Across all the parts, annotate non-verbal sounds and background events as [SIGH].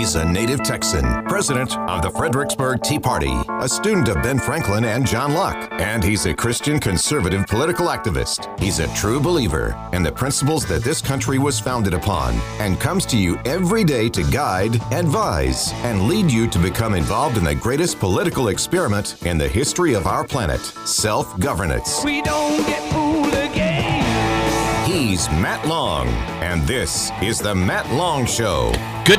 He's a native Texan, president of the Fredericksburg Tea Party, a student of Ben Franklin and John Locke, and he's a Christian conservative political activist. He's a true believer in the principles that this country was founded upon and comes to you every day to guide, advise, and lead you to become involved in the greatest political experiment in the history of our planet self governance. We don't get. He's Matt Long, and this is The Matt Long Show. Good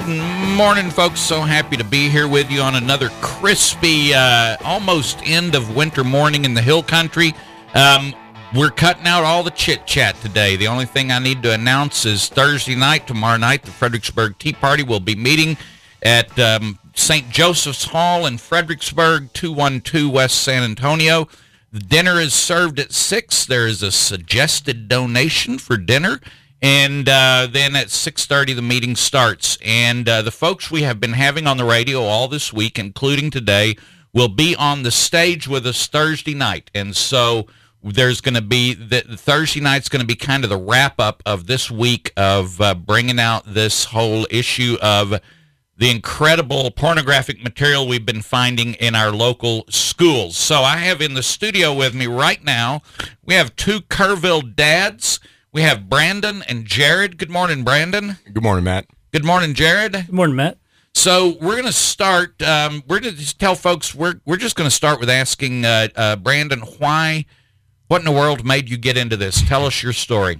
morning, folks. So happy to be here with you on another crispy, uh, almost end of winter morning in the hill country. Um, we're cutting out all the chit chat today. The only thing I need to announce is Thursday night, tomorrow night, the Fredericksburg Tea Party will be meeting at um, St. Joseph's Hall in Fredericksburg, 212 West San Antonio. The dinner is served at 6. There is a suggested donation for dinner. And uh, then at 6.30, the meeting starts. And uh, the folks we have been having on the radio all this week, including today, will be on the stage with us Thursday night. And so there's going to be the, Thursday night's going to be kind of the wrap up of this week of uh, bringing out this whole issue of the incredible pornographic material we've been finding in our local schools. So I have in the studio with me right now, we have two Kerrville dads. We have Brandon and Jared. Good morning, Brandon. Good morning, Matt. Good morning, Jared. Good morning, Matt. So we're going to start. Um, we're going to just tell folks we're we're just going to start with asking uh, uh, Brandon why, what in the world made you get into this? Tell us your story.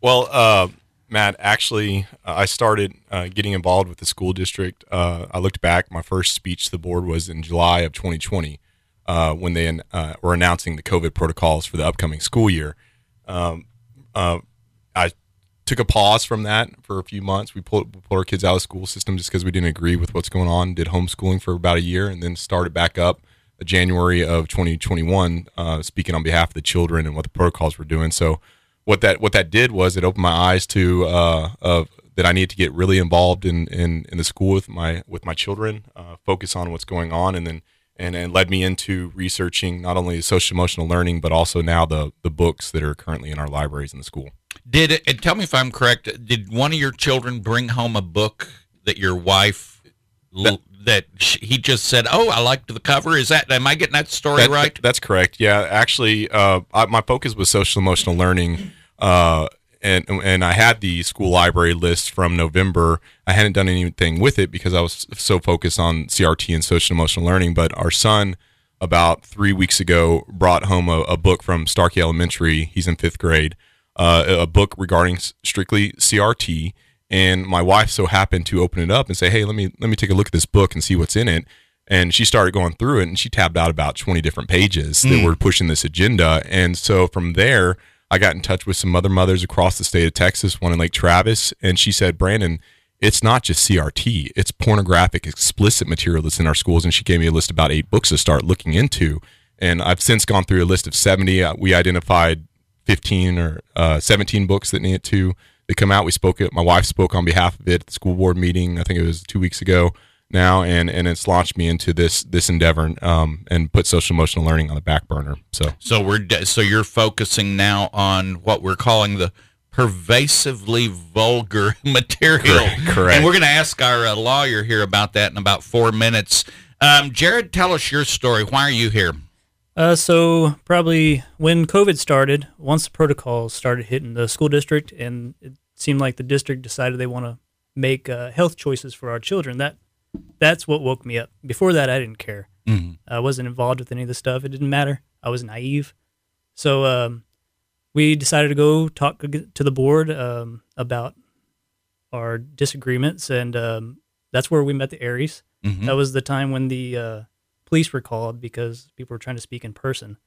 Well, uh, Matt, actually, uh, I started uh, getting involved with the school district. Uh, I looked back. My first speech to the board was in July of 2020 uh, when they uh, were announcing the COVID protocols for the upcoming school year. Um, uh, I took a pause from that for a few months. We pulled, pulled our kids out of the school system just because we didn't agree with what's going on. Did homeschooling for about a year and then started back up in January of 2021, speaking on behalf of the children and what the protocols were doing. So what that what that did was it opened my eyes to uh, of that I need to get really involved in, in, in the school with my with my children, uh, focus on what's going on, and then and, and led me into researching not only social emotional learning but also now the the books that are currently in our libraries in the school. Did it? And tell me if I'm correct. Did one of your children bring home a book that your wife that, that he just said, "Oh, I liked the cover." Is that? Am I getting that story that, right? That's correct. Yeah, actually, uh, I, my focus was social emotional learning, uh, and and I had the school library list from November. I hadn't done anything with it because I was so focused on CRT and social emotional learning. But our son, about three weeks ago, brought home a, a book from Starkey Elementary. He's in fifth grade. Uh, a book regarding strictly CRT and my wife so happened to open it up and say, "Hey, let me let me take a look at this book and see what's in it." And she started going through it, and she tabbed out about twenty different pages mm. that were pushing this agenda. And so from there, I got in touch with some other mothers across the state of Texas, one in Lake Travis, and she said, "Brandon." It's not just CRT; it's pornographic, explicit material that's in our schools. And she gave me a list of about eight books to start looking into. And I've since gone through a list of seventy. Uh, we identified fifteen or uh, seventeen books that needed to they come out. We spoke it. My wife spoke on behalf of it at the school board meeting. I think it was two weeks ago now, and and it's launched me into this this endeavor um, and put social emotional learning on the back burner. So so we're so you're focusing now on what we're calling the pervasively vulgar [LAUGHS] material. Correct. And we're going to ask our uh, lawyer here about that in about four minutes. Um, Jared, tell us your story. Why are you here? Uh, so probably when COVID started, once the protocols started hitting the school district, and it seemed like the district decided they want to make uh, health choices for our children. That that's what woke me up. Before that, I didn't care. Mm-hmm. I wasn't involved with any of the stuff. It didn't matter. I was naive. So um, we decided to go talk to the board um, about our disagreements, and um, that's where we met the Aerys. Mm-hmm. That was the time when the uh, police were called because people were trying to speak in person.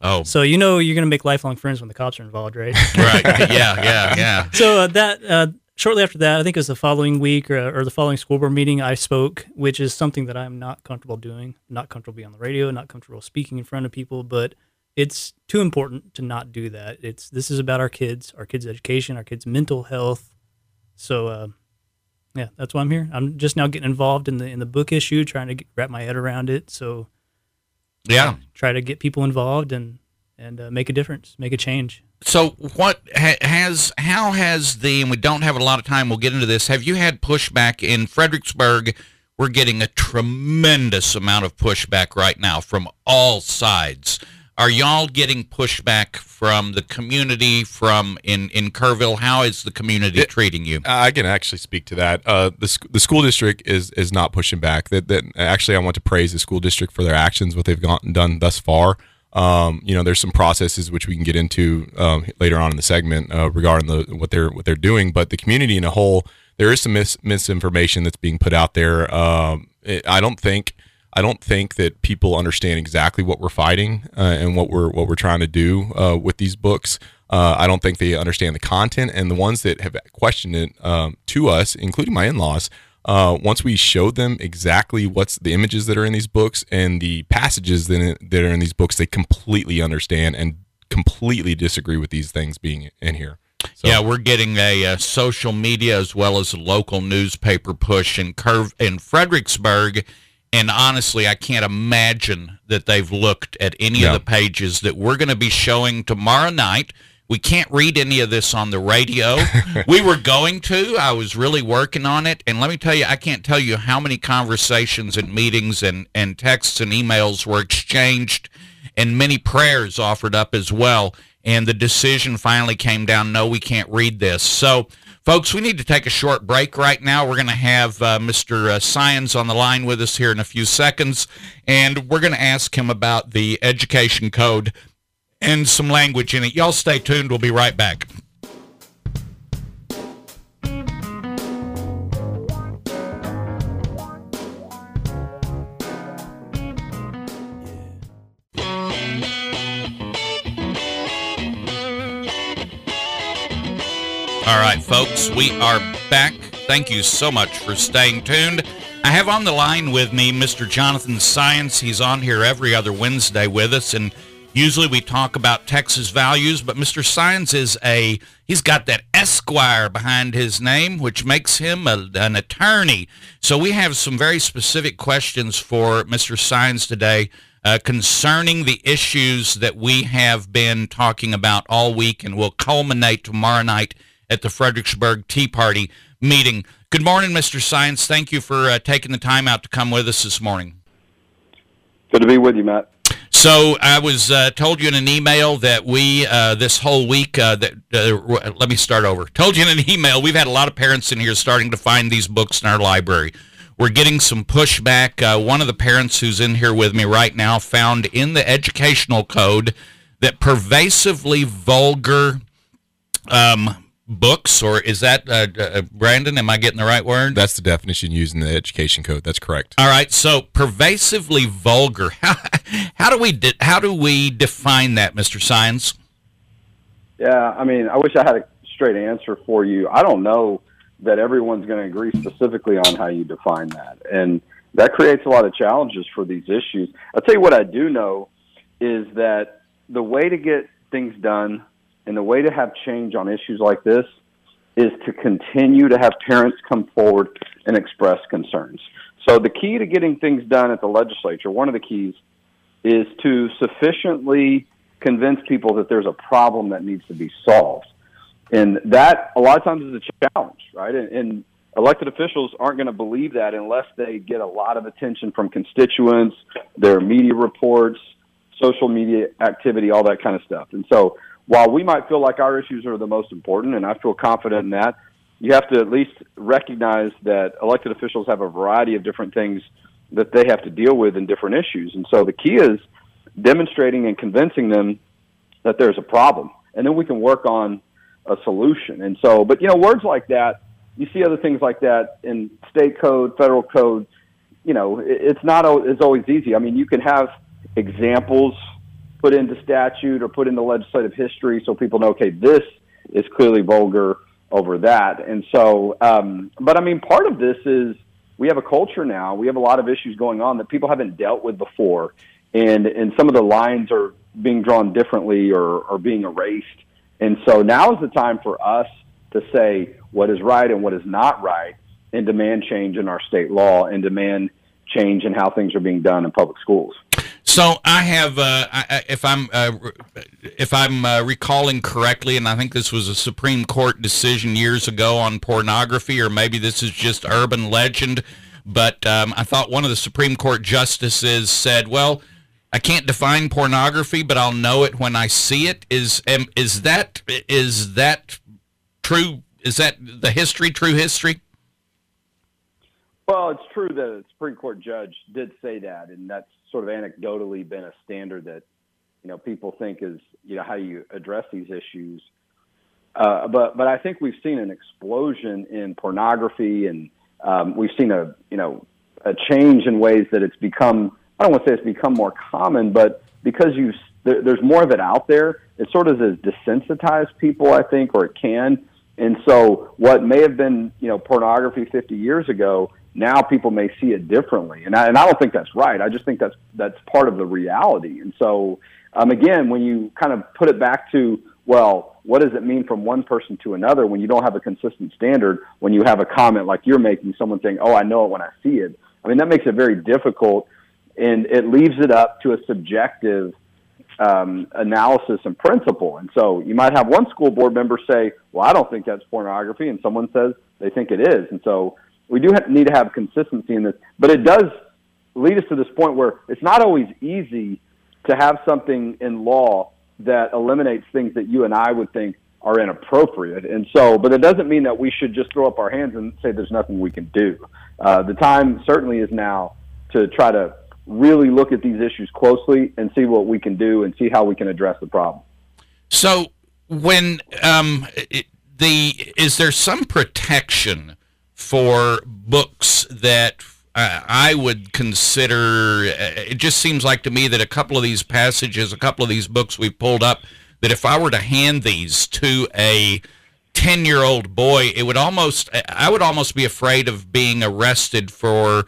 Oh, so you know you're gonna make lifelong friends when the cops are involved, right? [LAUGHS] right. Yeah. Yeah. Yeah. So uh, that uh, shortly after that, I think it was the following week or, or, the following school board meeting, I spoke, which is something that I'm not comfortable doing. Not comfortable being on the radio, not comfortable speaking in front of people, but it's too important to not do that. It's this is about our kids, our kids' education, our kids' mental health. So uh, yeah, that's why I'm here. I'm just now getting involved in the in the book issue, trying to get, wrap my head around it. So yeah, try to get people involved and and uh, make a difference, make a change. So, what ha- has how has the and we don't have a lot of time. We'll get into this. Have you had pushback in Fredericksburg? We're getting a tremendous amount of pushback right now from all sides. Are y'all getting pushback from the community from in in Kerrville? How is the community It- treating you? I can actually speak to that. Uh, the sc- the school district is is not pushing back. That that actually, I want to praise the school district for their actions, what they've gotten done thus far. Um, you know, there's some processes which we can get into um, later on in the segment uh, regarding the what they're what they're doing. But the community in a whole, there is some mis- misinformation that's being put out there. Um, it, I don't think. I don't think that people understand exactly what we're fighting uh, and what we're what we're trying to do uh, with these books. Uh, I don't think they understand the content, and the ones that have questioned it um, to us, including my in-laws, uh, once we showed them exactly what's the images that are in these books and the passages that, that are in these books, they completely understand and completely disagree with these things being in here. So, Yeah, we're getting a, uh social media as well as a local newspaper push in Curve in Fredericksburg, and honestly, I can't imagine that they've looked at any Yeah. of the pages that we're going to be showing tomorrow night. We can't read any of this on the radio. [LAUGHS] we were going to. I was really working on it, and let me tell you, I can't tell you how many conversations and meetings and and texts and emails were exchanged and many prayers offered up as well. And the decision finally came down no, we can't read this. So, folks, we need to take a short break right now. We're going to have uh, Mr. Uh, Saenz on the line with us here in a few seconds, and we're going to ask him about the education code and some language in it. Y'all stay tuned. We'll be right back. All right, folks, we are back. Thank you so much for staying tuned. I have on the line with me Mr. Jonathan Saenz. He's on here every other Wednesday with us, and usually we talk about Texas values, but Mr. Saenz is a, he's got that Esquire behind his name, which makes him a, an attorney. So we have some very specific questions for Mr. Saenz today uh, concerning the issues that we have been talking about all week and will culminate tomorrow night at the Fredericksburg Tea Party meeting. Good morning, Mr. Saenz. Thank you for uh, taking the time out to come with us this morning. Good to be with you, Matt. So I was uh, told you in an email that we uh, this whole week uh, that uh, let me start over. Told you in an email we've had a lot of parents in here starting to find these books in our library. We're getting some pushback. Uh, one of the parents who's in here with me right now found in the educational code that pervasively vulgar um, books, or is that uh, uh, Brandon? Am I getting the right word? that's the definition used in the education code. That's correct. All right, so pervasively vulgar. [LAUGHS] How, how do we de- how do we define that, Mr. Saenz? Yeah, I mean, I wish I had a straight answer for you. I don't know that everyone's going to agree specifically on how you define that. And that creates a lot of challenges for these issues. I'll tell you what I do know is that the way to get things done and the way to have change on issues like this is to continue to have parents come forward and express concerns. So the key to getting things done at the legislature, one of the keys is to sufficiently convince people that there's a problem that needs to be solved. And that a lot of times is a challenge, right? And, and elected officials aren't going to believe that unless they get a lot of attention from constituents, their media reports, social media activity, all that kind of stuff. And so while we might feel like our issues are the most important, and I feel confident in that, you have to at least recognize that elected officials have a variety of different things that they have to deal with in different issues. And so the key is demonstrating and convincing them that there's a problem, and then we can work on a solution. And so, but you know, words like that, you see other things like that in state code, federal code. You know, it's not it's always easy. I mean, you can have examples put into statute or put into legislative history so people know, okay, this is clearly vulgar over that. And so, um, but I mean, part of this is we have a culture now. We have a lot of issues going on that people haven't dealt with before, and and some of the lines are being drawn differently or or being erased. And so now is the time for us to say what is right and what is not right, and demand change in our state law and demand change in how things are being done in public schools. So I have, uh, I, if I'm uh, if I'm uh, recalling correctly, and I think this was a Supreme Court decision years ago on pornography, or maybe this is just urban legend. But um, I thought one of the Supreme Court justices said, "Well, I can't define pornography, but I'll know it when I see it." Is is that is that true? Is that the history? True history? Well, it's true that a Supreme Court judge did say that, and that's sort of anecdotally been a standard that you know people think is you know how you address these issues. Uh, but but I think we've seen an explosion in pornography, and um, we've seen a you know a change in ways that it's become. I don't want to say it's become more common, but because you there, there's more of it out there, it sort of has desensitized people, I think, or it can. And so, what may have been you know pornography 50 years ago now people may see it differently, and I, and I don't think that's right. I just think that's that's part of the reality. And so, um, again, when you kind of put it back to well, what does it mean from one person to another when you don't have a consistent standard? When you have a comment like you're making, someone saying, "Oh, I know it when I see it." I mean, that makes it very difficult, and it leaves it up to a subjective um, analysis and principle. And so, you might have one school board member say, "Well, I don't think that's pornography," and someone says they think it is. And so, we do have, need to have consistency in this, but it does lead us to this point where it's not always easy to have something in law that eliminates things that you and I would think are inappropriate. And so, but it doesn't mean that we should just throw up our hands and say there's nothing we can do. Uh, the time certainly is now to try to really look at these issues closely and see what we can do and see how we can address the problem. So, when um, the is there some protection for books that uh, I would consider. Uh, it just seems like to me that a couple of these passages, a couple of these books we pulled up, that if I were to hand these to a 10 year old boy, it would almost, I would almost be afraid of being arrested for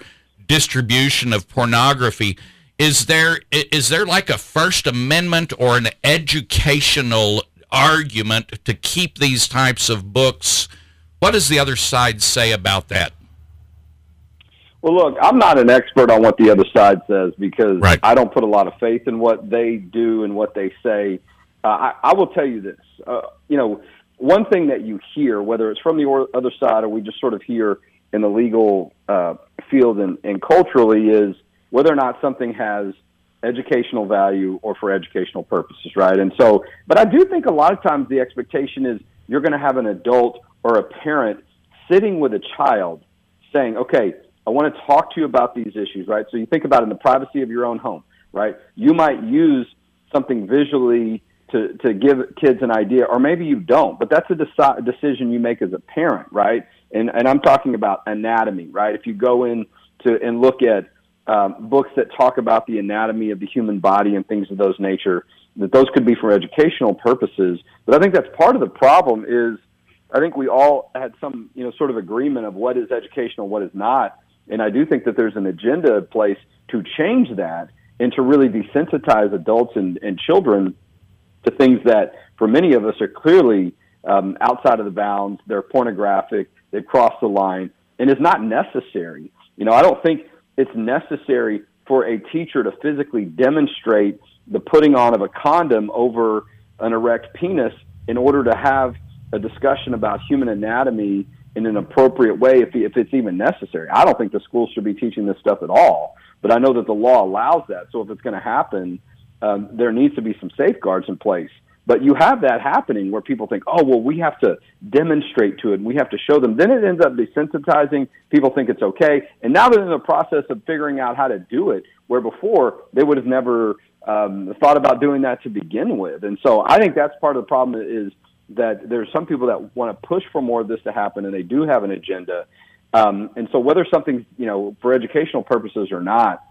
distribution of pornography. Is there is there like a First Amendment or an educational argument to keep these types of books what does the other side say about that? Well, look, I'm not an expert on what the other side says because right. I don't put a lot of faith in what they do and what they say. Uh, I, I will tell you this. Uh, you know, one thing that you hear, whether it's from the other side or we just sort of hear in the legal uh, field and, and culturally, is whether or not something has educational value or for educational purposes, right? And so, but I do think a lot of times the expectation is you're going to have an adult or a parent sitting with a child saying, okay, I want to talk to you about these issues, right? So you think about in the privacy of your own home, right? You might use something visually to, to give kids an idea, or maybe you don't, but that's a deci- decision you make as a parent, right? And, and I'm talking about anatomy, right? If you go in to and look at um, books that talk about the anatomy of the human body and things of those nature, that those could be for educational purposes. But I think that's part of the problem is I think we all had some, you know, sort of agreement of what is educational, what is not. And I do think that there's an agenda in place to change that and to really desensitize adults and, and children to things that, for many of us, are clearly um, outside of the bounds. They're pornographic. They've crossed the line, and it's not necessary. You know, I don't think it's necessary for a teacher to physically demonstrate the putting on of a condom over an erect penis in order to have a discussion about human anatomy in an appropriate way if, if it's even necessary. I don't think the schools should be teaching this stuff at all, but I know that the law allows that. So if it's going to happen, um, there needs to be some safeguards in place. But you have that happening where people think, oh, well, we have to demonstrate to it and we have to show them. Then it ends up desensitizing. People think it's okay. And now they're in the process of figuring out how to do it, where before they would have never um, thought about doing that to begin with. And so I think that's part of the problem is that there's some people that want to push for more of this to happen, and they do have an agenda. Um, and so, whether something's you know for educational purposes or not,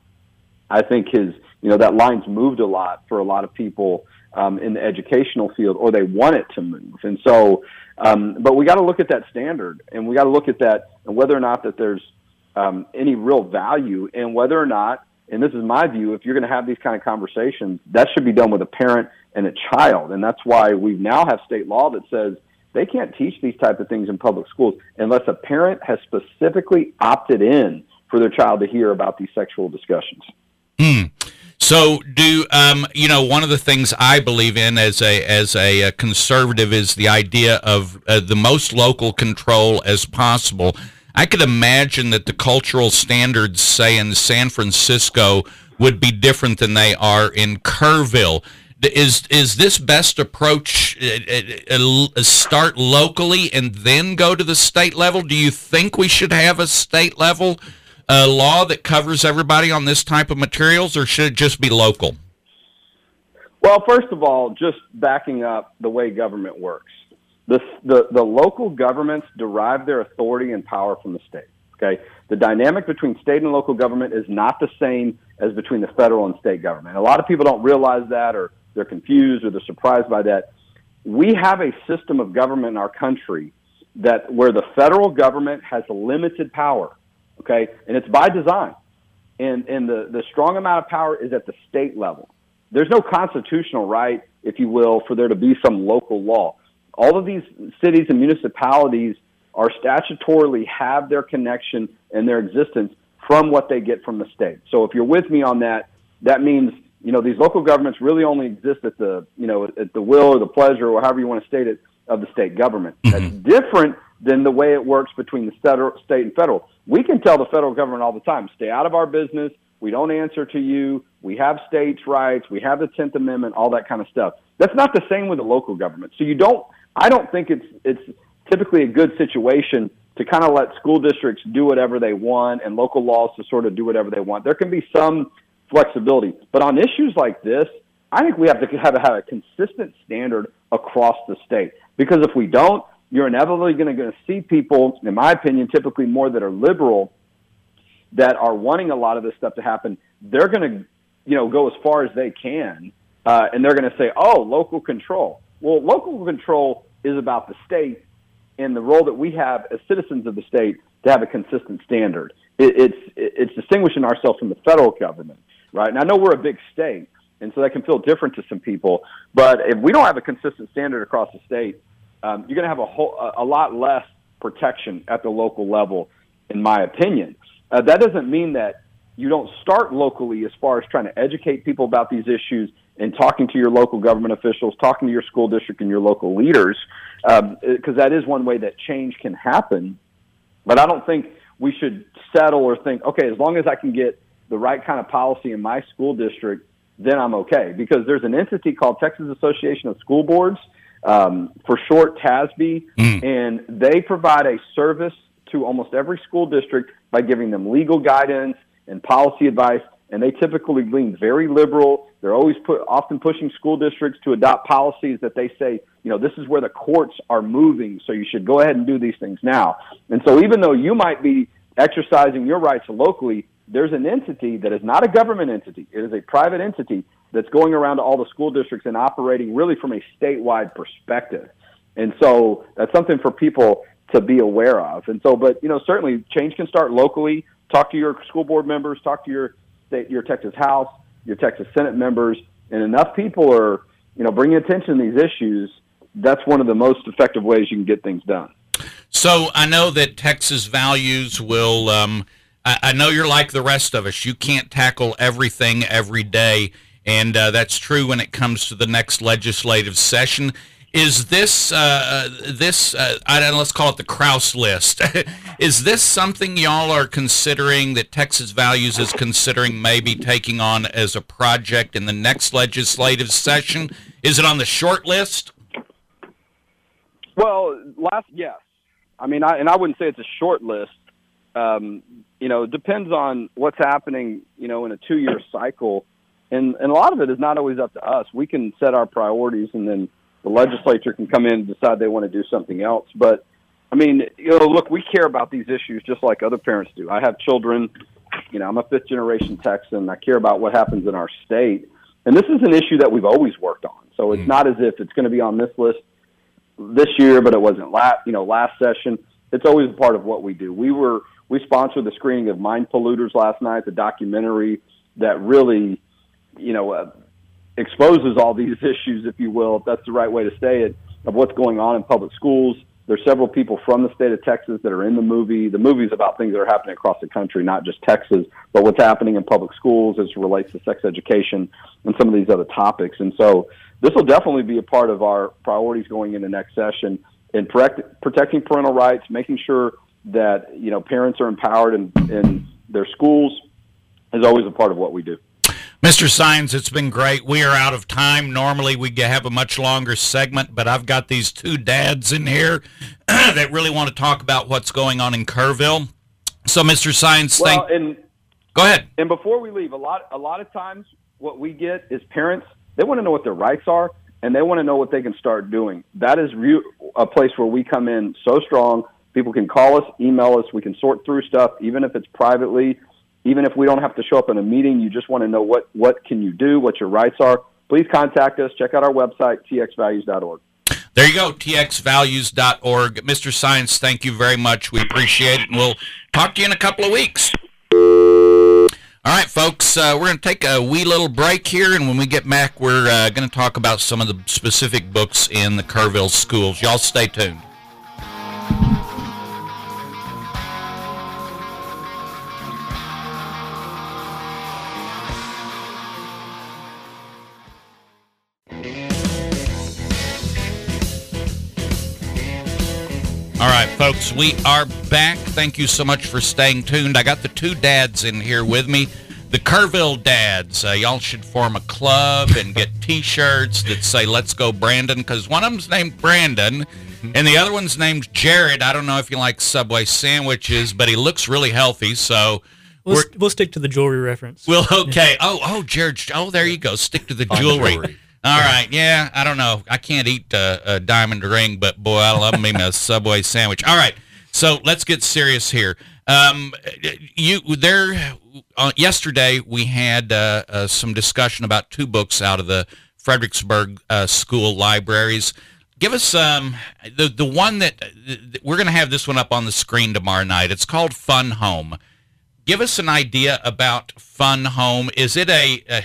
I think his you know that line's moved a lot for a lot of people um, in the educational field, or they want it to move. And so, um, but we got to look at that standard, and we got to look at that, and whether or not that there's um, any real value, and whether or not and this is my view, if you're going to have these kind of conversations, that should be done with a parent and a child. And that's why we now have state law that says they can't teach these type of things in public schools unless a parent has specifically opted in for their child to hear about these sexual discussions. Hmm. So, do um, you know one of the things I believe in as a as a, a conservative is the idea of uh, the most local control as possible. I could imagine that the cultural standards, say in San Francisco, would be different than they are in Kerrville. Is is this best approach uh, uh, uh, start locally and then go to the state level? Do you think we should have a state level uh, law that covers everybody on this type of materials, or should it just be local? Well, first of all, just backing up the way government works. The, the, the local governments derive their authority and power from the state. Okay, the dynamic between state and local government is not the same as between the federal and state government. A lot of people don't realize that, or they're confused, or they're surprised by that. We have a system of government in our country that where the federal government has limited power Okay, and it's by design. And and the the strong amount of power is at the state level. There's no constitutional right, if you will, for there to be some local law. All of these cities and municipalities are statutorily have their connection and their existence from what they get from the state. So if you're with me on that, that means you know these local governments really only exist at the you know at the will or the pleasure or however you want to state it of the state government. Mm-hmm. That's different than the way it works between the federal, state and federal. We can tell the federal government all the time, stay out of our business. We don't answer to you. We have states' rights. We have the Tenth Amendment, all that kind of stuff. That's not the same with the local government. So you don't. I don't think it's it's typically a good situation to kind of let school districts do whatever they want and local laws to sort of do whatever they want. There can be some flexibility, but on issues like this, I think we have to have, have a consistent standard across the state. Because if we don't, you're inevitably going to see people, in my opinion, typically more that are liberal, that are wanting a lot of this stuff to happen. They're going to, you know, go as far as they can, uh, and they're going to say, "Oh, local control." Well, local control is about the state and the role that we have as citizens of the state to have a consistent standard. It, it's it's distinguishing ourselves from the federal government, right? And I know we're a big state, and so that can feel different to some people. But if we don't have a consistent standard across the state, um, you're going to have a whole a lot less protection at the local level, in my opinion. Uh, that doesn't mean that you don't start locally as far as trying to educate people about these issues and talking to your local government officials, talking to your school district and your local leaders, because um, that is one way that change can happen. But I don't think we should settle or think, okay, as long as I can get the right kind of policy in my school district, then I'm okay. Because there's an entity called Texas Association of School Boards um, for short TASB, mm. and they provide a service to almost every school district by giving them legal guidance and policy advice. And they typically lean very liberal. They're always put, often pushing school districts to adopt policies that they say, you know, this is where the courts are moving, so you should go ahead and do these things now. And so, even though you might be exercising your rights locally, there's an entity that is not a government entity; it is a private entity that's going around to all the school districts and operating really from a statewide perspective. And so that's something for people to be aware of. And so, but you know, certainly change can start locally. Talk to your school board members, talk to your state, your Texas House, your Texas Senate members, and enough people are, you know, bringing attention to these issues. That's one of the most effective ways you can get things done. So I know that Texas values will. Um, I, I know you're like the rest of us. You can't tackle everything every day and uh, that's true when it comes to the next legislative session. Is this uh, this uh, I let's call it the Krause list? [LAUGHS] is this something y'all are considering that Texas Values is considering maybe taking on as a project in the next legislative session? Is it on the short list? Well, last yes. I mean, I, and I wouldn't say it's a short list. Um, you know, it depends on what's happening. You know, in a two-year cycle and and a lot of it is not always up to us. We can set our priorities, and then the legislature can come in and decide they want to do something else. But I mean, you know, look, we care about these issues just like other parents do. I have children. You know, I'm a fifth generation Texan. I care about what happens in our state, and this is an issue that we've always worked on. So it's mm. not as if it's going to be on this list this year, but it wasn't last. You know, last session. It's always a part of what we do. We were we sponsored the screening of Mind Polluters last night, the documentary that really you know, uh, exposes all these [LAUGHS] issues, if you will, if that's the right way to say it, of what's going on in public schools. There's several people from the state of Texas that are in the movie. The movie is about things that are happening across the country, not just Texas, but what's happening in public schools as it relates to sex education and some of these other topics. And so this will definitely be a part of our priorities going into next session in protect, protecting parental rights, making sure that you know parents are empowered in, in their schools is always a part of what we do. Mr. Saenz, it's been great. We are out of time. Normally we have a much longer segment, but I've got these two dads in here [CLEARS THROAT] that really want to talk about what's going on in Kerrville. So, Mr. Saenz, well, thank. And, Go ahead. And before we leave, a lot a lot of times what we get is parents they want to know what their rights are and they want to know what they can start doing. That is re- a place where we come in so strong. People can call us, email us. We can sort through stuff, even if it's privately even if we don't have to show up in a meeting, you just want to know what, what can you do, what your rights are, please contact us. Check out our website, txvalues.org. There you go, txvalues.org. Mr. Saenz, thank you very much. We appreciate it, and we'll talk to you in a couple of weeks. All right, folks, uh, we're going to take a wee little break here, and when we get back, we're uh, going to talk about some of the specific books in the Kerrville schools. Y'all stay tuned. Folks, we are back. Thank you so much for staying tuned. I got the two dads in here with me. The Kerrville Dads. Uh, y'all should form a club and get [LAUGHS] T-shirts that say "Let's Go Brandon" because one of them's named Brandon, and the other one's named Jared. I don't know if you like Subway sandwiches, but he looks really healthy. So We'll, st- we'll stick to the jewelry reference. well, [LAUGHS] okay. Oh, oh, Jared. Oh, there you go. Stick to the jewelry. All right. Yeah, I don't know. I can't eat uh, a diamond ring, but boy, I love me a [LAUGHS] Subway sandwich. All right. So let's get serious here. Um, you there uh, yesterday we had uh, uh, some discussion about two books out of the Fredericksburg uh, school libraries. Give us um, the the one that we're going to have this one up on the screen tomorrow night. It's called Fun Home. Give us an idea about Fun Home. Is it a, a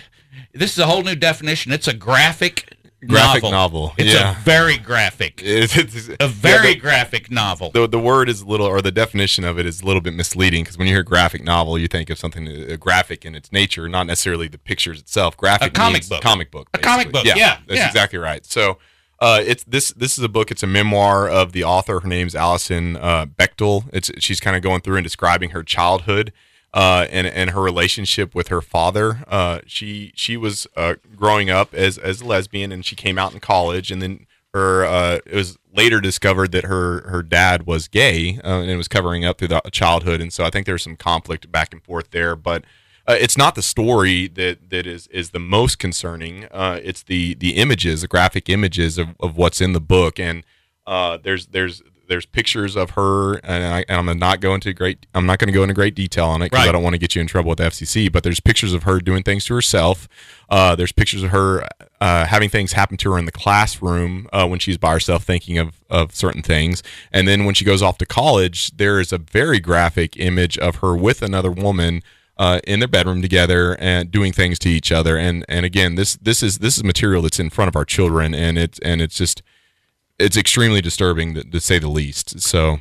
this is a whole new definition. It's a graphic Graphic novel. novel, It's yeah. a very graphic, [LAUGHS] It's, it's- a yeah, very the- graphic novel. the, the word is a little, or the definition of it is a little bit misleading because when you hear graphic novel, you think of something uh, graphic in its nature, not necessarily the pictures itself. Graphic A comic means book. Comic book. A comic basically. book, yeah, that's yeah. exactly right. So, uh, it's this. This is a book. It's a memoir of the author. Her name's Alison uh, Bechdel. It's she's kind of going through and describing her childhood. Uh, and and her relationship with her father. Uh, she she was uh, growing up as as a lesbian, and she came out in college, and then her uh, it was later discovered that her her dad was gay uh, and it was covering up through the childhood, and so I think there's some conflict back and forth there, but. Uh, it's not the story that, that is, is the most concerning. Uh, it's the, the images, the graphic images of, of what's in the book, and uh, there's there's there's pictures of her, and, I, and I'm not going to great. I'm not going to go into great detail on it because Right. I don't want to get you in trouble with the FCC. But there's pictures of her doing things to herself. Uh, there's pictures of her uh, having things happen to her in the classroom uh, when she's by herself, thinking of of certain things. And then when she goes off to college, there is a very graphic image of her with another woman. Uh, in their bedroom together and doing things to each other, and and again, this this is this is material that's in front of our children, and it's and it's just it's extremely disturbing to, to say the least. So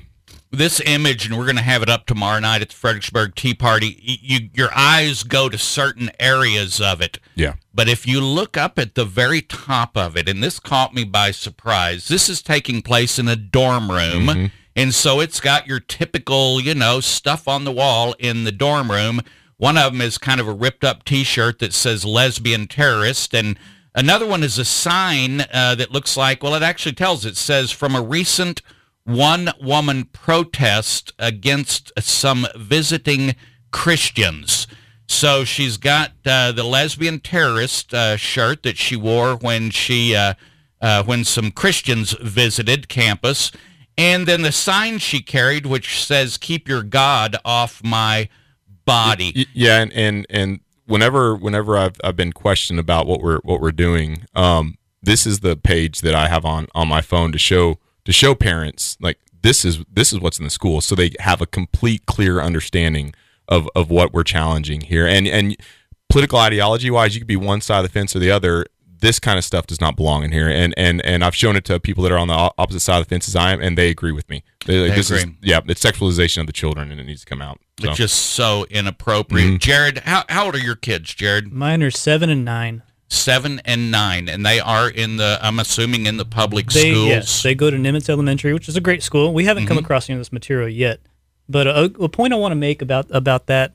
this image, and we're going to have it up tomorrow night at the Fredericksburg Tea Party. You, your eyes go to certain areas of it. yeah, But if you look up at the very top of it, and this caught me by surprise, this is taking place in a dorm room. Mm-hmm. And so it's got your typical, you know, stuff on the wall in the dorm room. One of them is kind of a ripped up t shirt that says lesbian terrorist. And another one is a sign uh, that looks like, well, it actually tells, it says from a recent one woman protest against some visiting Christians. So she's got uh, the lesbian terrorist uh, shirt that she wore when she uh, uh, when some Christians visited campus, and then the sign she carried, which says "Keep your God off my body." Yeah, and and and whenever whenever I've I've been questioned about what we're what we're doing, um, this is the page that I have on on my phone to show to show parents like this is this is what's in the school, so they have a complete clear understanding of of what we're challenging here, and and political ideology wise, you could be one side of the fence or the other. This kind of stuff does not belong in here. And and and I've shown it to people that are on the opposite side of the fence as I am, and they agree with me. They, They this is agree. yeah, it's sexualization of the children, and it needs to come out. So. It's just so inappropriate. Mm-hmm. Jared, how, how old are your kids, Jared? Mine are seven and nine. Seven and nine, and they are in the. I'm assuming in the public They schools. yes, they go to Nimitz Elementary, which is a great school. We haven't come Mm-hmm. across any of this material yet, but a, a point I want to make about about that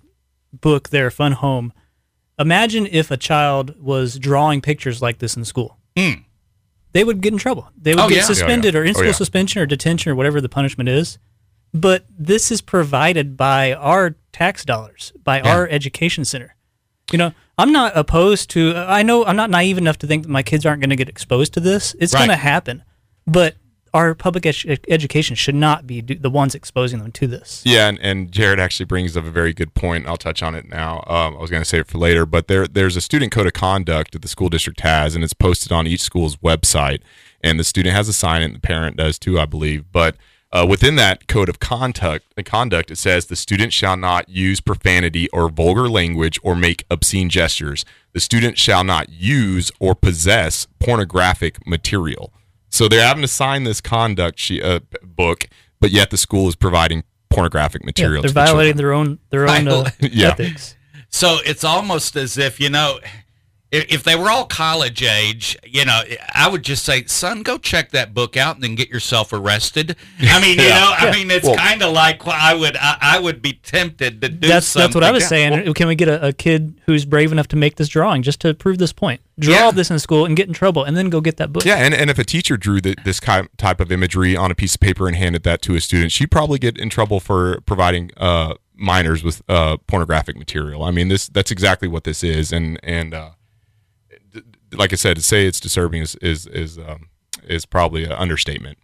book there, Fun Home. Imagine if a child was drawing pictures like this in school. Hmm. They would get in trouble. They would. Oh, get yeah. suspended Oh, or in school Oh, yeah. suspension or detention or whatever the punishment is. But this is provided by our tax dollars, by our education center. You know, I'm not opposed to. I know I'm not naive enough to think that my kids aren't going to get exposed to this. It's Right. going to happen, but our public edu- education should not be do- the ones exposing them to this. Yeah, and, and Jared actually brings up a very good point. I'll touch on it now. Um, I was going to save it for later, but there there's a student code of conduct that the school district has, and it's posted on each school's website. And the student has a sign and the parent does too, I believe. But uh, within that code of conduct, conduct, it says the student shall not use profanity or vulgar language or make obscene gestures. The student shall not use or possess pornographic material. So they're having to sign this conduct she, uh, book, but yet the school is providing pornographic Yeah, material. they're to the violating their own their own uh, Yeah. ethics. So it's almost as if you know, if, if they were all college age, you know, I would just say, "Son, go check that book out and then get yourself arrested." [LAUGHS] I mean, you Yeah. know, I mean, it's Well- kind of like what I would, I, I would be tempted to do. That's that's what I was something. saying. Can we get a, a kid who's brave enough to make this drawing just to prove this point? Draw Yeah. this in school and get in trouble, and then go get that book. Yeah, and, and if a teacher drew the, this type of imagery on a piece of paper and handed that to a student, she'd probably get in trouble for providing uh, minors with uh, pornographic material. I mean, this that's exactly what this is, and and uh, d- d- like I said, to say it's disturbing is is is um, is probably an understatement.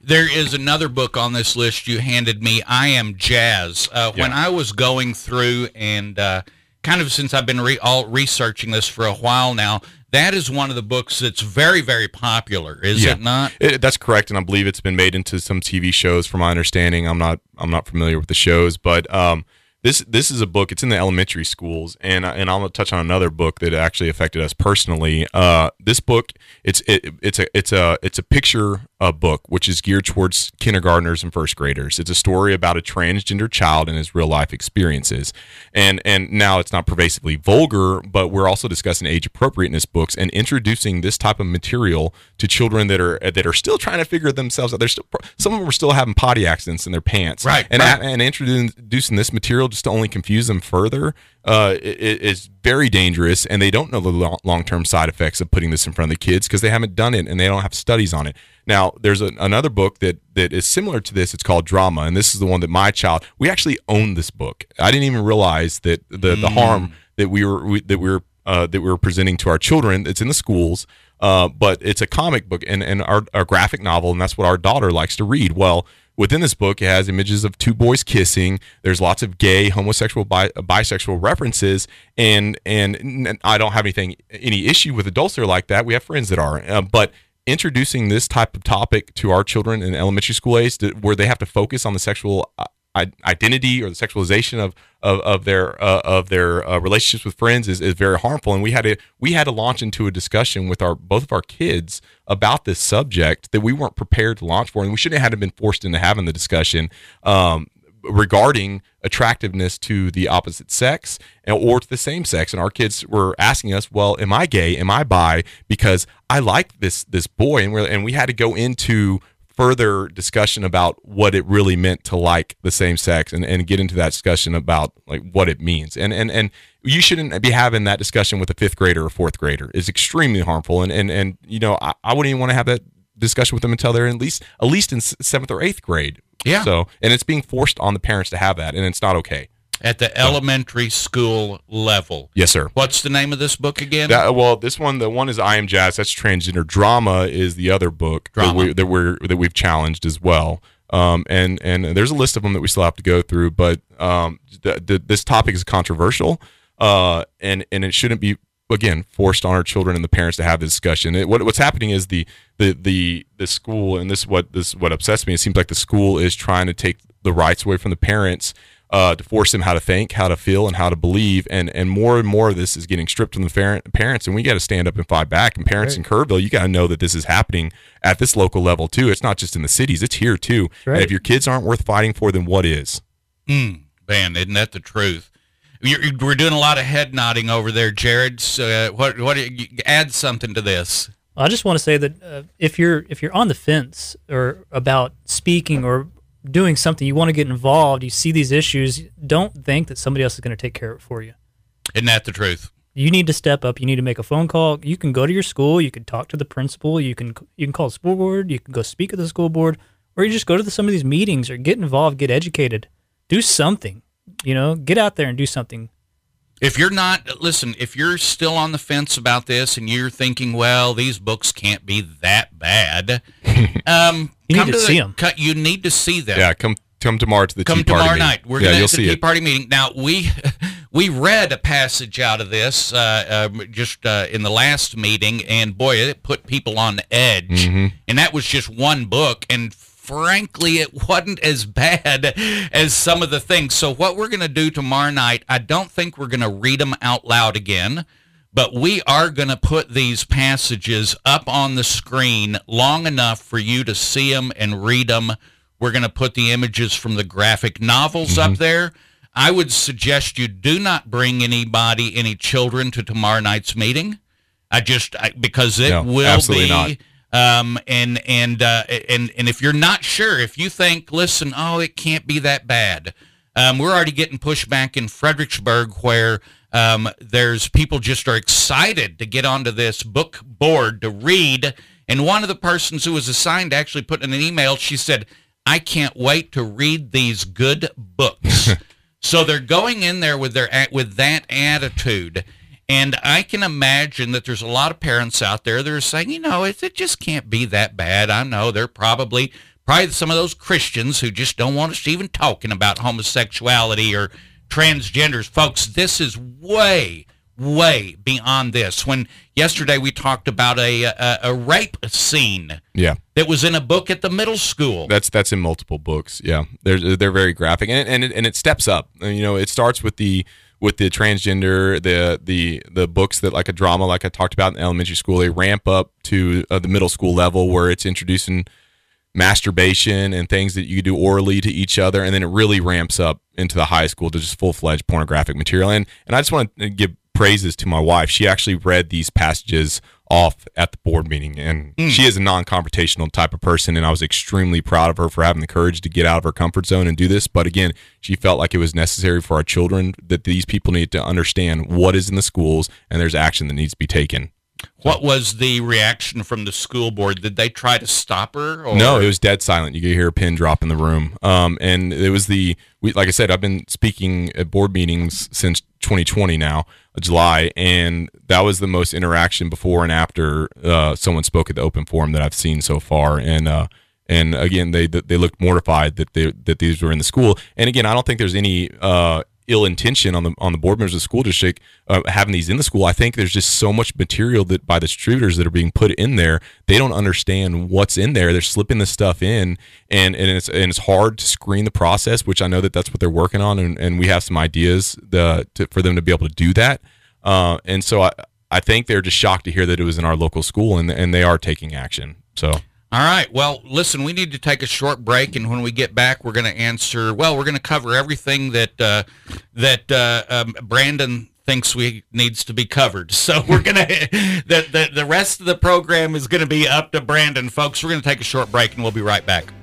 There is another book on this list you handed me. I am Jazz. Uh, When I was going through and uh, kind of since I've been re- all researching this for a while now, that is one of the books that's very, very popular, is Yeah. it not? It, that's correct, and I believe it's been made into some TV shows. From my understanding, I'm not I'm not familiar with the shows, but um, this this is a book. It's in the elementary schools, and and I'll touch on another book that actually affected us personally. Uh, this book it's it, it's a it's a it's a picture uh, book which is geared towards kindergartners and first graders. It's a story about a transgender child and his real life experiences, and and now it's not pervasively vulgar, but we're also discussing age appropriateness books and introducing this type of material to children that are that are still trying to figure themselves out. They're still some of them are still having potty accidents in their pants, Right, And right. and introducing this material just to only confuse them further uh, is very dangerous, and they don't know the long term side effects of putting this in front of the kids because they haven't done it and they don't have studies on it. Now, there's a, another book that that is similar to this. It's called Drama, and this is the one that my child. We actually own this book. I didn't even realize that the the harm that we were we, that we were uh, that we were presenting to our children. It's in the schools, uh, but it's a comic book and and our, our graphic novel, and that's what our daughter likes to read. Well, within this book, it has images of two boys kissing. There's lots of gay, homosexual, bi- bisexual references, and and I don't have anything any issue with adults that are like that. We have friends that are, uh, but introducing this type of topic to our children in elementary school age, to, where they have to focus on the sexual uh, identity or the sexualization of of, of their uh, of their uh, relationships with friends is, is very harmful. And we had to we had to launch into a discussion with our both of our kids about this subject that we weren't prepared to launch for and we shouldn't have been forced into having the discussion um, regarding attractiveness to the opposite sex or to the same sex. And our kids were asking us well am i gay? Am i bi? Because i like this this boy. And we and we had to go into further discussion about what it really meant to like the same sex and, and get into that discussion about like what it means. And and and you shouldn't be having that discussion with a fifth grader or fourth grader. It's extremely harmful. And and and you know i, I wouldn't even want to have that discussion with them until they're at least at least in seventh or eighth grade. Yeah. so and it's being forced on the parents to have that and it's not okay At the elementary school level. yes sir What's the name of this book again? That, well, this one, the one is I Am Jazz. That's transgender drama. Is the other book that, we, that we're that we've challenged as well. Um, and and there's a list of them that we still have to go through. But um, the, the, this topic is controversial, uh, and and it shouldn't be again forced on our children and the parents to have this discussion. It, what, what's happening is the the the the school, and this what this what upsets me. It seems like the school is trying to take the rights away from the parents. Uh, to force them how to think, how to feel, and how to believe. And and more and more of this is getting stripped from the parent, parents, and we got to stand up and fight back. And parents in Kerrville, you got to know that this is happening at this local level too. It's not just in the cities; it's here too. right. And if your kids aren't worth fighting for, then what is? Mm, man, isn't that the truth? You're, you- we're doing a lot of head nodding over there, Jared. So, uh, what? What? you- Add something to this. I just want to say that uh, if you're if you're on the fence or about speaking or doing something, you want to get involved, you see these issues, don't think that somebody else is going to take care of it for you. Isn't that the truth? You need to step up. You need to make a phone call. You can go to your school. You can talk to the principal. You can you can call the school board. You can go speak at the school board, or you just go to the, some of these meetings or get involved, get educated, do something. You know, get out there and do something. If you're not, listen, if you're still on the fence about this and you're thinking, well, these books can't be that bad, [LAUGHS] um, You need come to the- see 'em. cut- You need to see them. Yeah, come come tomorrow to the come tea party tomorrow meeting. night. We're yeah, gonna have the see tea it. party meeting. Now we [LAUGHS] we read a passage out of this uh, um, just uh, in the last meeting, and boy, it put people on the edge. Mm-hmm. And that was just one book, and frankly, it wasn't as bad as some of the things. So what we're gonna do tomorrow night, I don't think we're gonna read them out loud again. But we are going to put these passages up on the screen long enough for you to see them and read them. We're going to put the images from the graphic novels up mm-hmm. there. I would suggest you do not bring anybody, any children, to tomorrow night's meeting. I just I, because it No, will absolutely be. Um, and and uh, and and if you're not sure, if you think, listen, oh, it can't be that bad. Um, we're already getting pushback in Fredericksburg where um, there's people just are excited to get onto this book board to read. And one of the persons who was assigned actually put in an email, she said, I can't wait to read these good books. [LAUGHS] so they're going in there with their with that attitude. And I can imagine that there's a lot of parents out there that are saying, you know, it, it just can't be that bad. I know they're probably probably some of those Christians who just don't want us even talking about homosexuality or transgenders. Folks, this is way, way beyond this. When yesterday we talked about a, a, a rape scene Yeah. that was in a book at the middle school. That's that's in multiple books. Yeah, they're they're very graphic, and and it, and it steps up. You know, it starts with the with the transgender, the the the books that like a drama, like I talked about in elementary school. They ramp up to uh, the middle school level where it's introducing masturbation and things that you do orally to each other, and then it really ramps up into the high school to just full fledged pornographic material. And and I just want to give praises to my wife. She actually read these passages off at the board meeting, and hmm. she is a non confrontational type of person. And I was extremely proud of her for having the courage to get out of her comfort zone and do this. But again, she felt like it was necessary for our children that these people need to understand what is in the schools, and there's action that needs to be taken. What was the reaction from the school board? Did they try to stop her? Or? No, it was dead silent. You could hear a pin drop in the room. Um, and it was the we, like I said, I've been speaking at board meetings since 2020 now, July, and that was the most interaction before and after uh, someone spoke at the open forum that I've seen so far. And uh, and again, they they looked mortified that they that these were in the school. And again, I don't think there's any uh, ill intention on the on the board members of the school district uh, having these in the school. I think there's just so much material that by the distributors that are being put in there, they don't understand what's in there. They're slipping the stuff in, and and it's and it's hard to screen the process, which I know that that's what they're working on, and, and we have some ideas the, to, for them to be able to do that. Uh, and so I I think they're just shocked to hear that it was in our local school, and and they are taking action. So. All right. Well, listen, we need to take a short break, and when we get back, we're going to answer. Well, we're going to cover everything that uh, that uh, um, Brandon thinks we needs to be covered. [LAUGHS] So we're gonna the, the the rest of the program is going to be up to Brandon, folks. We're going to take a short break, and we'll be right back.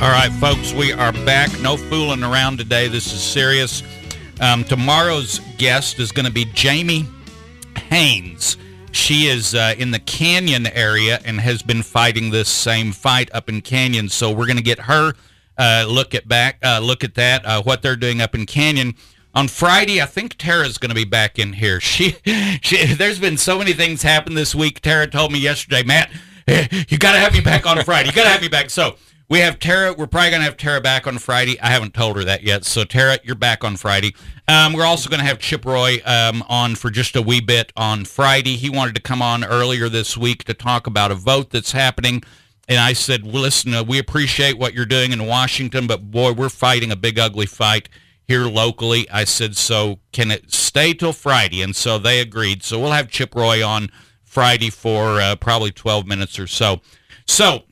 All right, folks, we are back. No fooling around today. This is serious. Um, tomorrow's guest is going to be Jamie Haynes. She is uh, in the Canyon area and has been fighting this same fight up in Canyon. So we're going to get her uh, look at back uh, look at that uh, what they're doing up in Canyon. On Friday, I think Tara's going to be back in here. [LAUGHS] She, she, there's been so many things happen this week. Tara told me yesterday, Matt, [LAUGHS] you got to have me back on Friday. You got to have me back. So We have Tara. We're probably going to have Tara back on Friday. I haven't told her that yet. So, Tara, you're back on Friday. Um, we're also going to have Chip Roy um, on for just a wee bit on Friday. He wanted to come on earlier this week to talk about a vote that's happening. And I said, well, listen, uh, we appreciate what you're doing in Washington, but boy, we're fighting a big, ugly fight here locally. I said, so can it stay till Friday? And so they agreed. So we'll have Chip Roy on Friday for uh, probably 12 minutes or so. So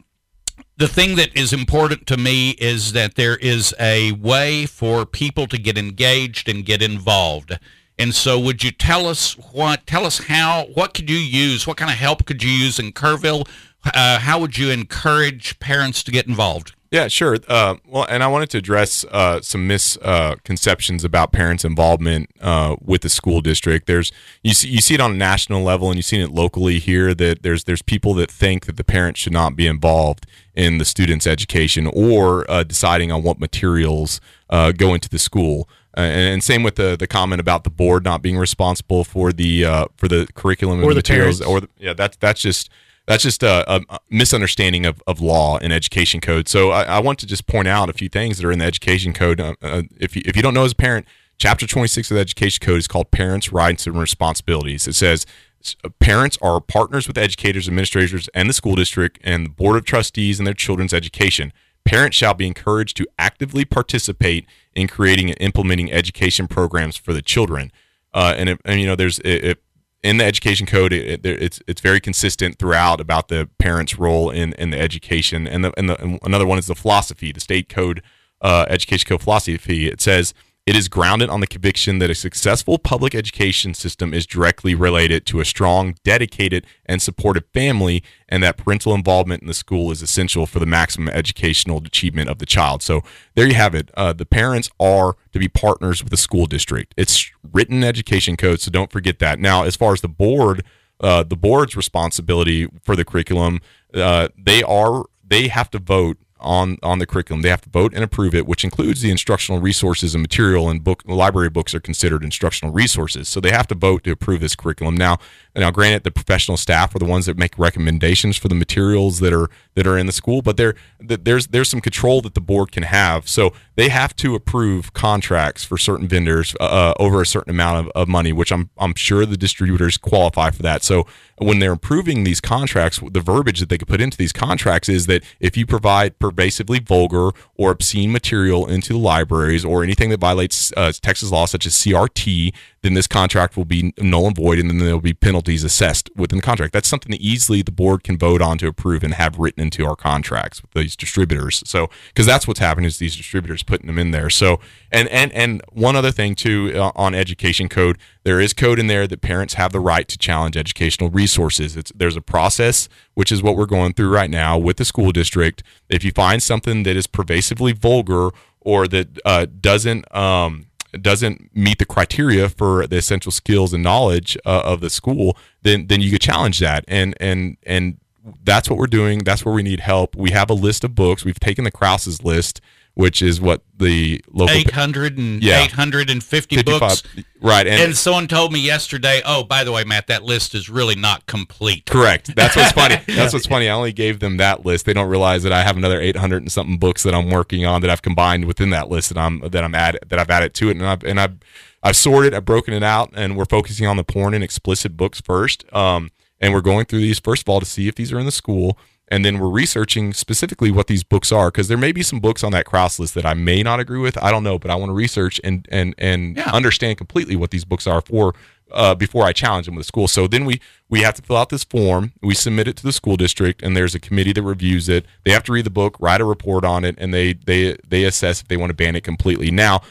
the thing that is important to me is that there is a way for people to get engaged and get involved. And so, would you tell us what? Tell us how? What could you use? What kind of help could you use in Kerrville? Uh, how would you encourage parents to get involved? Yeah, sure. Uh, well, and I wanted to address uh, some misconceptions about parents' involvement uh, with the school district. There's you see you see it on a national level, and you've seen it locally here. That there's there's people that think that the parents should not be involved in the student's education or uh, deciding on what materials uh, go into the school. Uh, and, and, same with the, the comment about the board not being responsible for the for the curriculum or and the materials, parents. or the, yeah, that's that's just that's just a, a misunderstanding of, of law and education code. So I, I, want to just point out a few things that are in the education code. Uh, uh, if, you, if you don't know as a parent, chapter 26 of the education code is called parents rights and responsibilities. It says parents are partners with educators, administrators, and the school district and the board of trustees in their children's education. Parents shall be encouraged to actively participate in creating and implementing education programs for the children. Uh, and, and you know, there's it in the education code, it, it, it's it's very consistent throughout about the parents' role in, in the education. And, the, and, the, and another one is the philosophy, the state code, uh, education code philosophy. It says it is grounded on the conviction that a successful public education system is directly related to a strong, dedicated, and supportive family, and that parental involvement in the school is essential for the maximum educational achievement of the child. So there you have it. Uh, the parents are to be partners with the school district. It's written education code, so don't forget that. Now, as far as the board, uh, the board's responsibility for the curriculum, uh, they are they have to vote on on the curriculum. They have to vote and approve it, which includes the instructional resources and material. And book library books are considered instructional resources, so they have to vote to approve this curriculum. Now, now, granted, the professional staff are the ones that make recommendations for the materials that are that are in the school, but there there's there's some control that the board can have. So they have to approve contracts for certain vendors uh, uh over a certain amount of, of money, which I'm I'm sure the distributors qualify for that. So when they're approving these contracts, the verbiage that they could put into these contracts is that if you provide pervasively vulgar or obscene material into the libraries or anything that violates uh, Texas law, such as CRT, then this contract will be null and void, and then there will be penalties assessed within the contract. That's something that easily the board can vote on to approve and have written into our contracts with these distributors. So, because that's what's happening is these distributors putting them in there. So, and and and one other thing too uh, on education code, there is code in there that parents have the right to challenge educational resources. It's there's a process which is what we're going through right now with the school district. If you find something that is pervasively vulgar or that uh, doesn't um, doesn't meet the criteria for the essential skills and knowledge uh, of the school, then then you could challenge that. And and and that's what we're doing. That's where we need help. We have a list of books. We've taken the Krause's list, which is what the local 800 and Yeah. 850 books. right and, And someone told me yesterday, oh, by the way, Matt, that list is really not complete. Correct. That's what's funny. [LAUGHS] That's what's funny. I only gave them that list. They don't realize that I have another 800 and something books that I'm working on that I've combined within that list that I'm that I'm add that I've added to it, and I've and I've I've sorted, I've broken it out, and we're focusing on the porn and explicit books first. Um, and we're going through these first of all to see if these are in the school, and then we're researching specifically what these books are because there may be some books on that Krause list that I may not agree with. I don't know, but I want to research and and and Yeah. understand completely what these books are for uh, before I challenge them with the school. So then we we have to fill out this form. We submit it to the school district, and there's a committee that reviews it. They have to read the book, write a report on it, and they they they assess if they want to ban it completely. Now,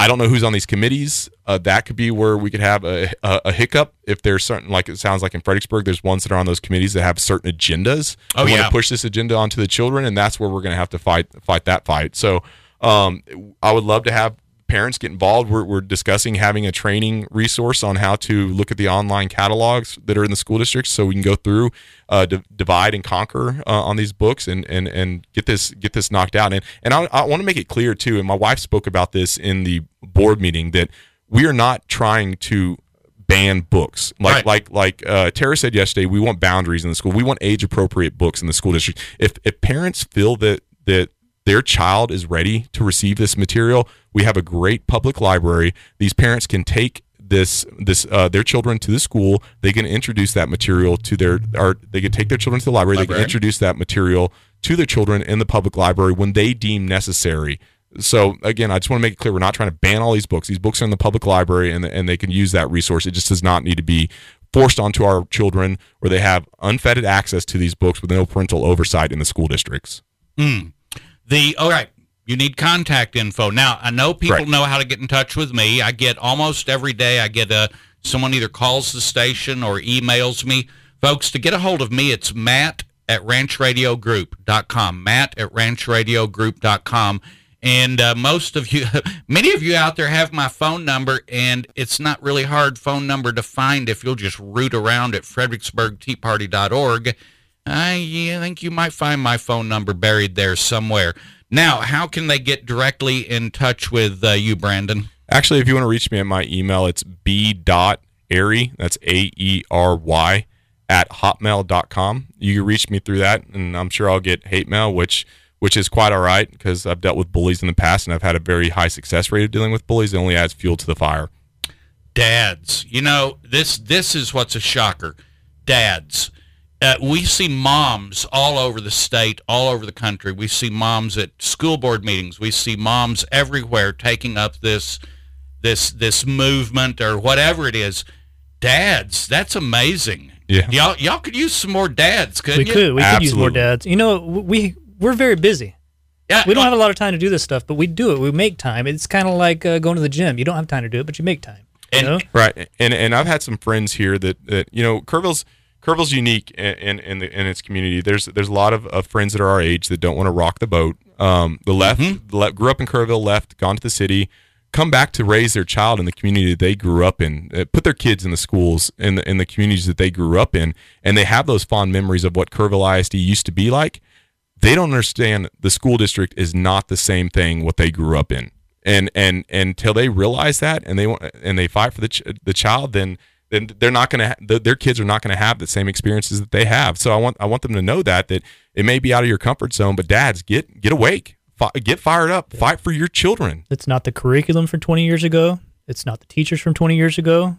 I don't know who's on these committees. Uh, that could be where we could have a, a, a hiccup if there's certain, like it sounds like in Fredericksburg, there's ones that are on those committees that have certain agendas. Oh, They wanna yeah. push this agenda onto the children, and that's where we're going to have to fight fight that fight. So, um, I would love to have parents get involved. We're, we're discussing having a training resource on how to look at the online catalogs that are in the school districts, so we can go through, uh, d- divide and conquer uh, on these books and and and get this get this knocked out. And and I, I want to make it clear too. And my wife spoke about this in the board meeting that we are not trying to ban books like Right. like like uh, Tara said yesterday. We want boundaries in the school. We want age appropriate books in the school district. If if parents feel that that their child is ready to receive this material, we have a great public library. These parents can take this this uh, their children to the school. They can introduce that material to their or they can take their children to the library. They can introduce that material to their children in the public library when they deem necessary. So again, I just want to make it clear we're not trying to ban all these books. These books are in the public library and and they can use that resource. It just does not need to be forced onto our children where they have unfettered access to these books with no parental oversight in the school districts. The all right, you need contact info. Now I know people Right. know how to get in touch with me. I get almost every day. I get a someone either calls the station or emails me. Folks, to get a hold of me, it's Matt at ranchradiogroup.com. Matt at ranchradiogroup.com. And uh, most of you, [LAUGHS] many of you out there have my phone number, and it's not really hard phone number to find if you'll just root around at fredericksburgteaparty.org. I think you might find my phone number buried there somewhere. Now, how can they get directly in touch with uh, you, Brandon? Actually, if you want to reach me at my email, it's b.aery, that's A E R Y, at hotmail.com. You can reach me through that, and I'm sure I'll get hate mail, which which is quite all right because I've dealt with bullies in the past and I've had a very high success rate of dealing with bullies. It only adds fuel to the fire. dads you know this this is what's a shocker dads uh, we see moms all over the state all over the country we see moms at school board meetings we see moms everywhere taking up this this this movement or whatever it is dads that's amazing Yeah. y'all y'all could use some more dads couldn't we you could we could use more dads. You know, we we're very busy. yeah We don't have a lot of time to do this stuff, but we do it. We make time. It's kind of like uh, going to the gym. You don't have time to do it, but you make time. You And- know? Right, and and I've had some friends here that that you know Kerrville's Kerrville's unique in in in, the, in its community. There's there's a lot of, of friends that are our age that don't want to rock the boat. Um, the left, the left grew up in Kerrville, left, gone to the city, come back to raise their child in the community that they grew up in, uh, put their kids in the schools in the in the communities that they grew up in, and they have those fond memories of what Kerrville ISD used to be like. They don't understand the school district is not the same thing what they grew up in and and until they realize that and they want and they fight for the ch- the child then then they're not going to their kids are not going to have the same experiences that they have so i want i want them to know that that it may be out of your comfort zone but dads get get awake Fi- get fired up fight for your children It's not the curriculum from 20 years ago. It's not the teachers from 20 years ago.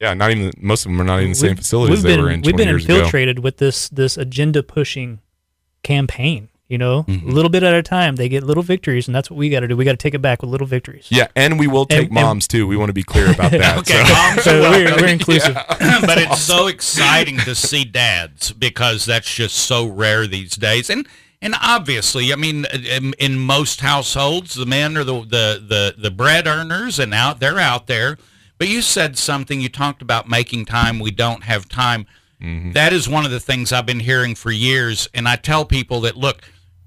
yeah not even most of them are not even the same facilities we've they been, were in 20 We've been years ago infiltrated with this this agenda pushing campaign. You know, Mm-hmm. a little bit at a time, they get little victories, and that's what we got to do. We got to take it back with little victories. yeah and we will take and- moms too we want to be clear about [LAUGHS] that Okay, so- moms [LAUGHS] So we're, we're inclusive. [LAUGHS] but it's so exciting to see dads because that's just so rare these days. And and obviously, I mean, in, in most households, the men are the, the the the bread earners, and out they're out there. But you said something. You talked about making time. We don't have time. That is one of the things I've been hearing for years, and I tell people that look.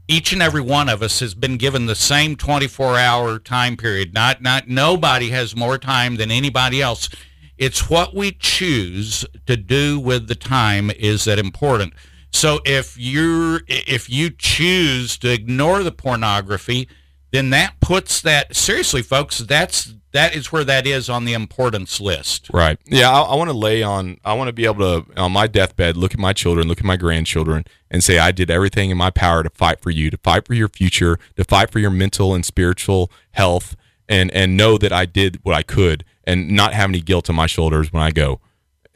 Each and every one of us has been given the same 24-hour time period. Not, not nobody has more time than anybody else. It's what we choose to do with the time is that important. So if you're if you choose to ignore the pornography, then that puts that seriously, folks. That's that is where that is on the importance list. Right. Yeah, I, I want to lay on. I want to be able to on my deathbed look at my children, look at my grandchildren, and say I did everything in my power to fight for you, to fight for your future, to fight for your mental and spiritual health, and and know that I did what I could, and not have any guilt on my shoulders when I go.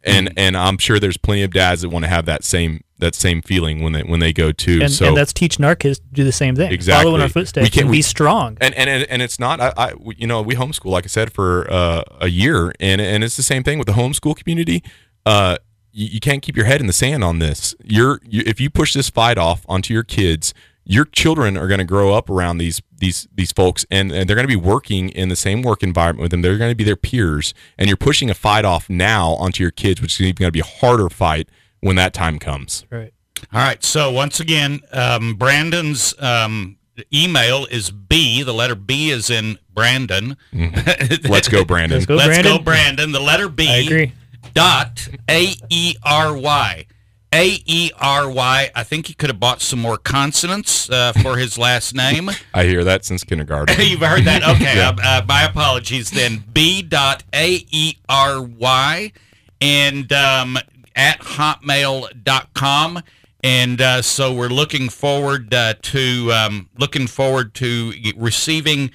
And mm. and I'm sure there's plenty of dads that want to have that same that same feeling when they when they go too. And, so and that's teaching our kids to do the same thing. Exactly. Follow in our We can't- and we- be strong. and and and and it's not I, I you know we homeschool like I said for uh, a year and and it's the same thing with the homeschool community. Uh, you, you can't keep your head in the sand on this. You're you, if you push this fight off onto your kids, your children are going to grow up around these these these folks and, and they're going to be working in the same work environment with them. They're going to be their peers, and you're pushing a fight off now onto your kids, which is even going to be a harder fight when that time comes. Right. All right. So once again, um, Brandon's um, email is B. The letter B is in Brandon. Let's go, [LAUGHS] Brandon. Let's go, Let's Brandon. go, Brandon. The letter B. I agree. Dot A E R Y. A E R Y. I think he could have bought some more consonants uh, for his last name. [LAUGHS] I hear that since kindergarten. [LAUGHS] You've heard that? Okay. uh, uh, my apologies then. B dot A E R Y and um, at hotmail.com. and uh, so we're looking forward uh, to um, looking forward to receiving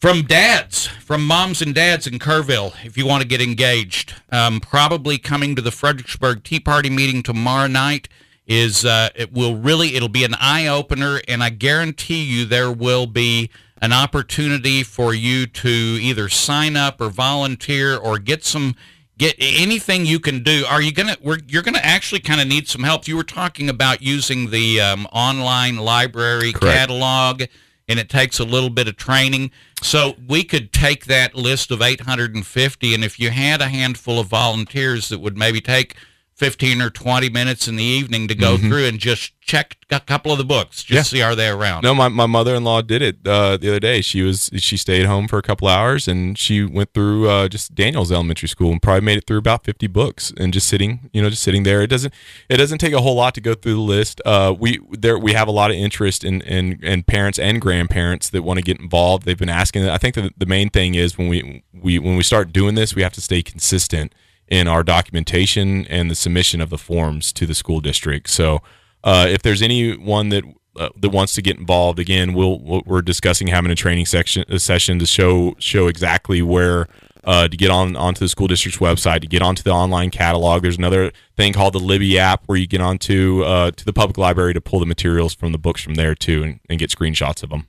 from dads, from moms and dads in Kerrville, if you want to get engaged. Um, probably coming to the Fredericksburg Tea Party meeting tomorrow night is uh, it will really it'll be an eye opener, and I guarantee you there will be an opportunity for you to either sign up or volunteer or get some get anything you can do. Are you gonna? We're, you're gonna actually kind of need some help. You were talking about using the um, online library Correct. catalog, and it takes a little bit of training. So we could take that list of 850, and if you had a handful of volunteers that would maybe take 15 or 20 minutes in the evening to go through and just check a couple of the books, just Mm-hmm. Yeah. see are they around. No, my, my mother in law did it uh, the other day. She was she stayed home for a couple hours and she went through uh, just Daniel's elementary school and probably made it through about fifty books and just sitting you know just sitting there. It doesn't it doesn't take a whole lot to go through the list. Uh, we there we have a lot of interest in in, in parents and grandparents that want to get involved. They've been asking. I think the, the main thing is when we we when we start doing this, we have to stay consistent in our documentation and the submission of the forms to the school district. So uh, if there's anyone that uh, that wants to get involved, again, we'll, we're discussing having a training section a session to show show exactly where uh, to get on onto the school district's website to get onto the online catalog. There's another thing called the Libby app where you get onto uh, to the public library to pull the materials from the books from there too and, and get screenshots of them.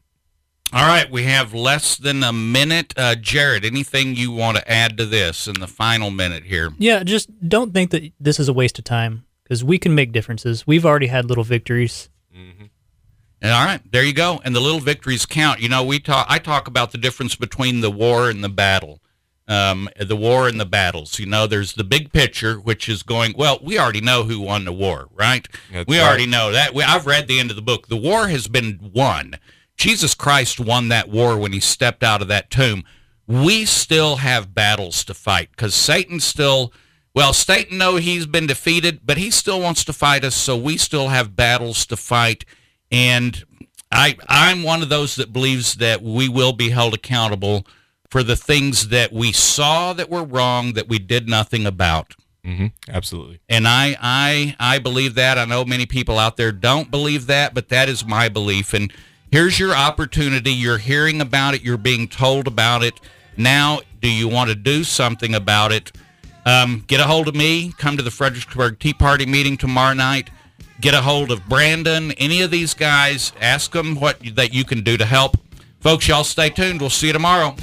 All right, we have less than a minute. Uh, Jared, anything you want to add to this in the final minute here? Yeah, just don't think that this is a waste of time because we can make differences. We've already had little victories. And all right, there you go. And the little victories count. You know, we talk. I talk about the difference between the war and the battle. Um, the war and the battles. You know, there's the big picture, which is going. Well, we already know who won the war, right? That's we right. already know that. We, I've read the end of the book. The war has been won. Jesus Christ won that war when he stepped out of that tomb. We still have battles to fight because Satan still. Well, Satan know he's been defeated, but he still wants to fight us. So we still have battles to fight and I I'm one of those that believes that we will be held accountable for the things that we saw that were wrong that we did nothing about. Mm-hmm. Absolutely. And I I I believe that. I know many people out there don't believe that, but that is my belief and here's your opportunity. You're hearing about it, you're being told about it. Now, do you want to do something about it? Um, get a hold of me. Come to the Fredericksburg Tea Party meeting tomorrow night. Get a hold of Brandon, any of these guys. Ask them what that you can do to help. Folks, y'all stay tuned. We'll see you tomorrow.